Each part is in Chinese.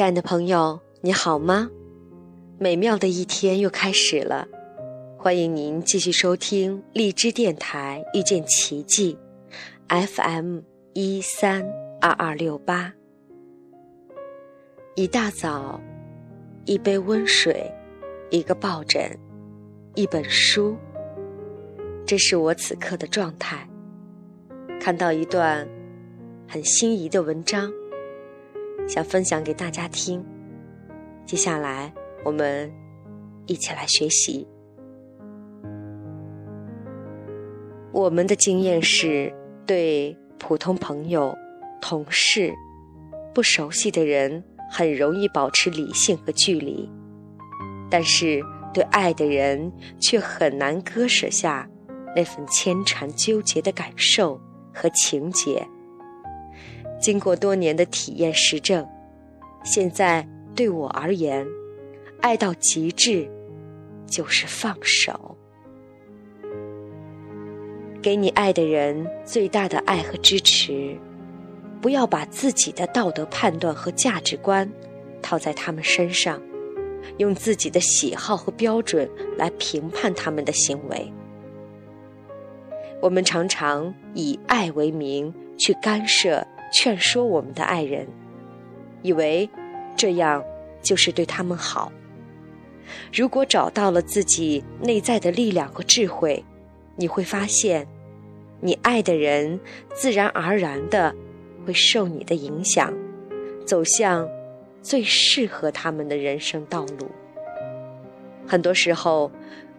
亲爱的朋友，你好吗？美妙的一天又开始了，欢迎您继续收听荔枝电台遇见奇迹，FM 一三二二六八。一大早，一杯温水，一个抱枕，一本书，这是我此刻的状态。看到一段很心仪的文章。想分享给大家听。接下来，我们一起来学习。我们的经验是，对普通朋友、同事、不熟悉的人，很容易保持理性和距离；但是，对爱的人，却很难割舍下那份牵缠纠结的感受和情结。经过多年的体验实证，现在对我而言，爱到极致就是放手。给你爱的人最大的爱和支持，不要把自己的道德判断和价值观套在他们身上，用自己的喜好和标准来评判他们的行为。我们常常以爱为名去干涉。劝说我们的爱人，以为这样就是对他们好。如果找到了自己内在的力量和智慧，你会发现，你爱的人自然而然的会受你的影响，走向最适合他们的人生道路。很多时候，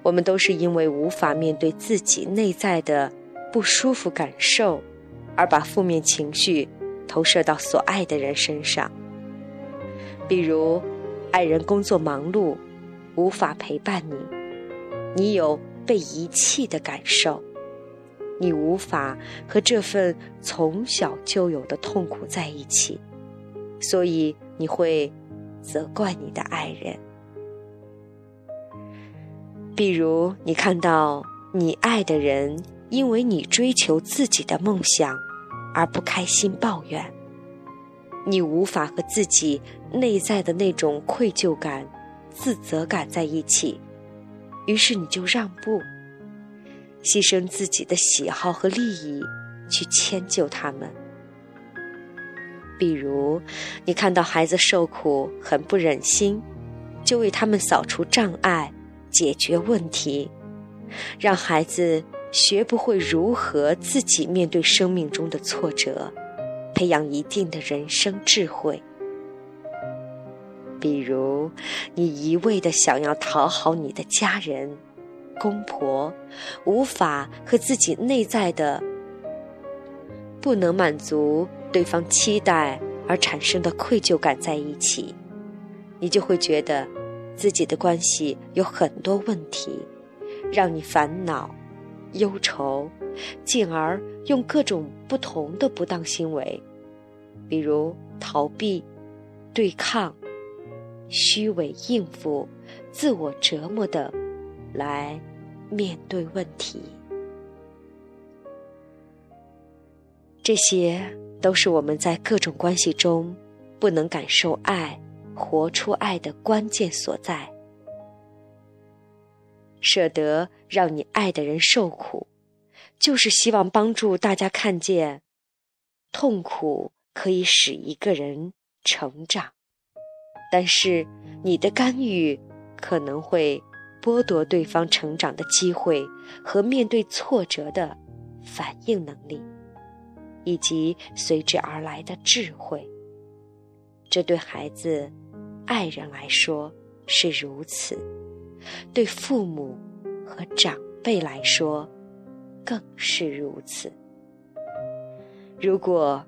我们都是因为无法面对自己内在的不舒服感受，而把负面情绪。投射到所爱的人身上，比如，爱人工作忙碌，无法陪伴你，你有被遗弃的感受，你无法和这份从小就有的痛苦在一起，所以你会责怪你的爱人。比如，你看到你爱的人因为你追求自己的梦想。而不开心抱怨，你无法和自己内在的那种愧疚感、自责感在一起，于是你就让步，牺牲自己的喜好和利益去迁就他们。比如，你看到孩子受苦，很不忍心，就为他们扫除障碍、解决问题，让孩子。学不会如何自己面对生命中的挫折，培养一定的人生智慧。比如，你一味的想要讨好你的家人、公婆，无法和自己内在的不能满足对方期待而产生的愧疚感在一起，你就会觉得自己的关系有很多问题，让你烦恼。忧愁，进而用各种不同的不当行为，比如逃避、对抗、虚伪应付、自我折磨等，来面对问题。这些都是我们在各种关系中不能感受爱、活出爱的关键所在。舍得让你爱的人受苦，就是希望帮助大家看见，痛苦可以使一个人成长，但是你的干预可能会剥夺对方成长的机会和面对挫折的反应能力，以及随之而来的智慧。这对孩子、爱人来说是如此。对父母和长辈来说，更是如此。如果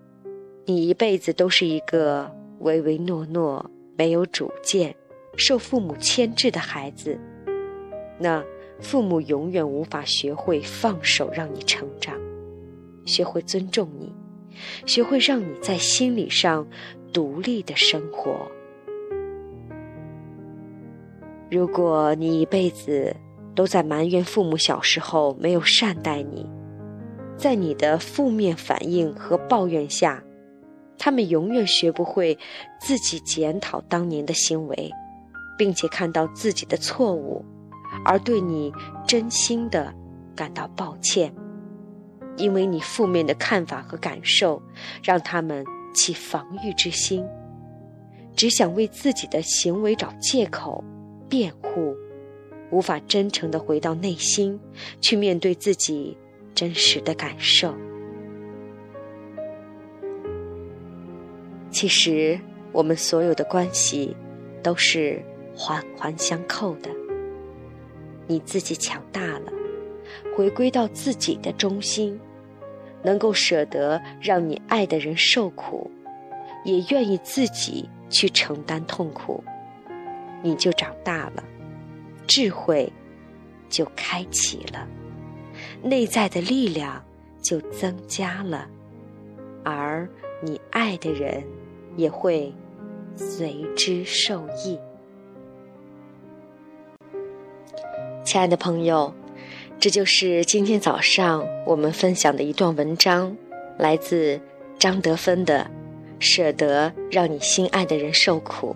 你一辈子都是一个唯唯诺诺、没有主见、受父母牵制的孩子，那父母永远无法学会放手让你成长，学会尊重你，学会让你在心理上独立的生活。如果你一辈子都在埋怨父母小时候没有善待你，在你的负面反应和抱怨下，他们永远学不会自己检讨当年的行为，并且看到自己的错误，而对你真心的感到抱歉，因为你负面的看法和感受，让他们起防御之心，只想为自己的行为找借口、辩护，无法真诚的回到内心，去面对自己真实的感受。其实，我们所有的关系都是环环相扣的。你自己强大了，回归到自己的中心，能够舍得让你爱的人受苦，也愿意自己去承担痛苦，你就长大了，智慧就开启了，内在的力量就增加了，而你爱的人。也会随之受益。亲爱的朋友，这就是今天早上我们分享的一段文章，来自张德芬的《舍得让你心爱的人受苦》。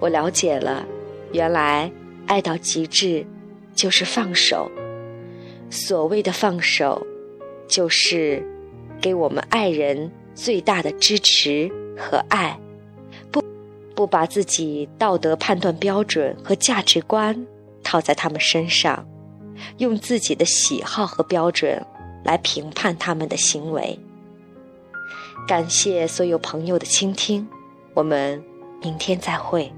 我了解了，原来爱到极致就是放手。所谓的放手，就是给我们爱人。最大的支持和爱，不不把自己道德判断标准和价值观套在他们身上，用自己的喜好和标准来评判他们的行为。感谢所有朋友的倾听，我们明天再会。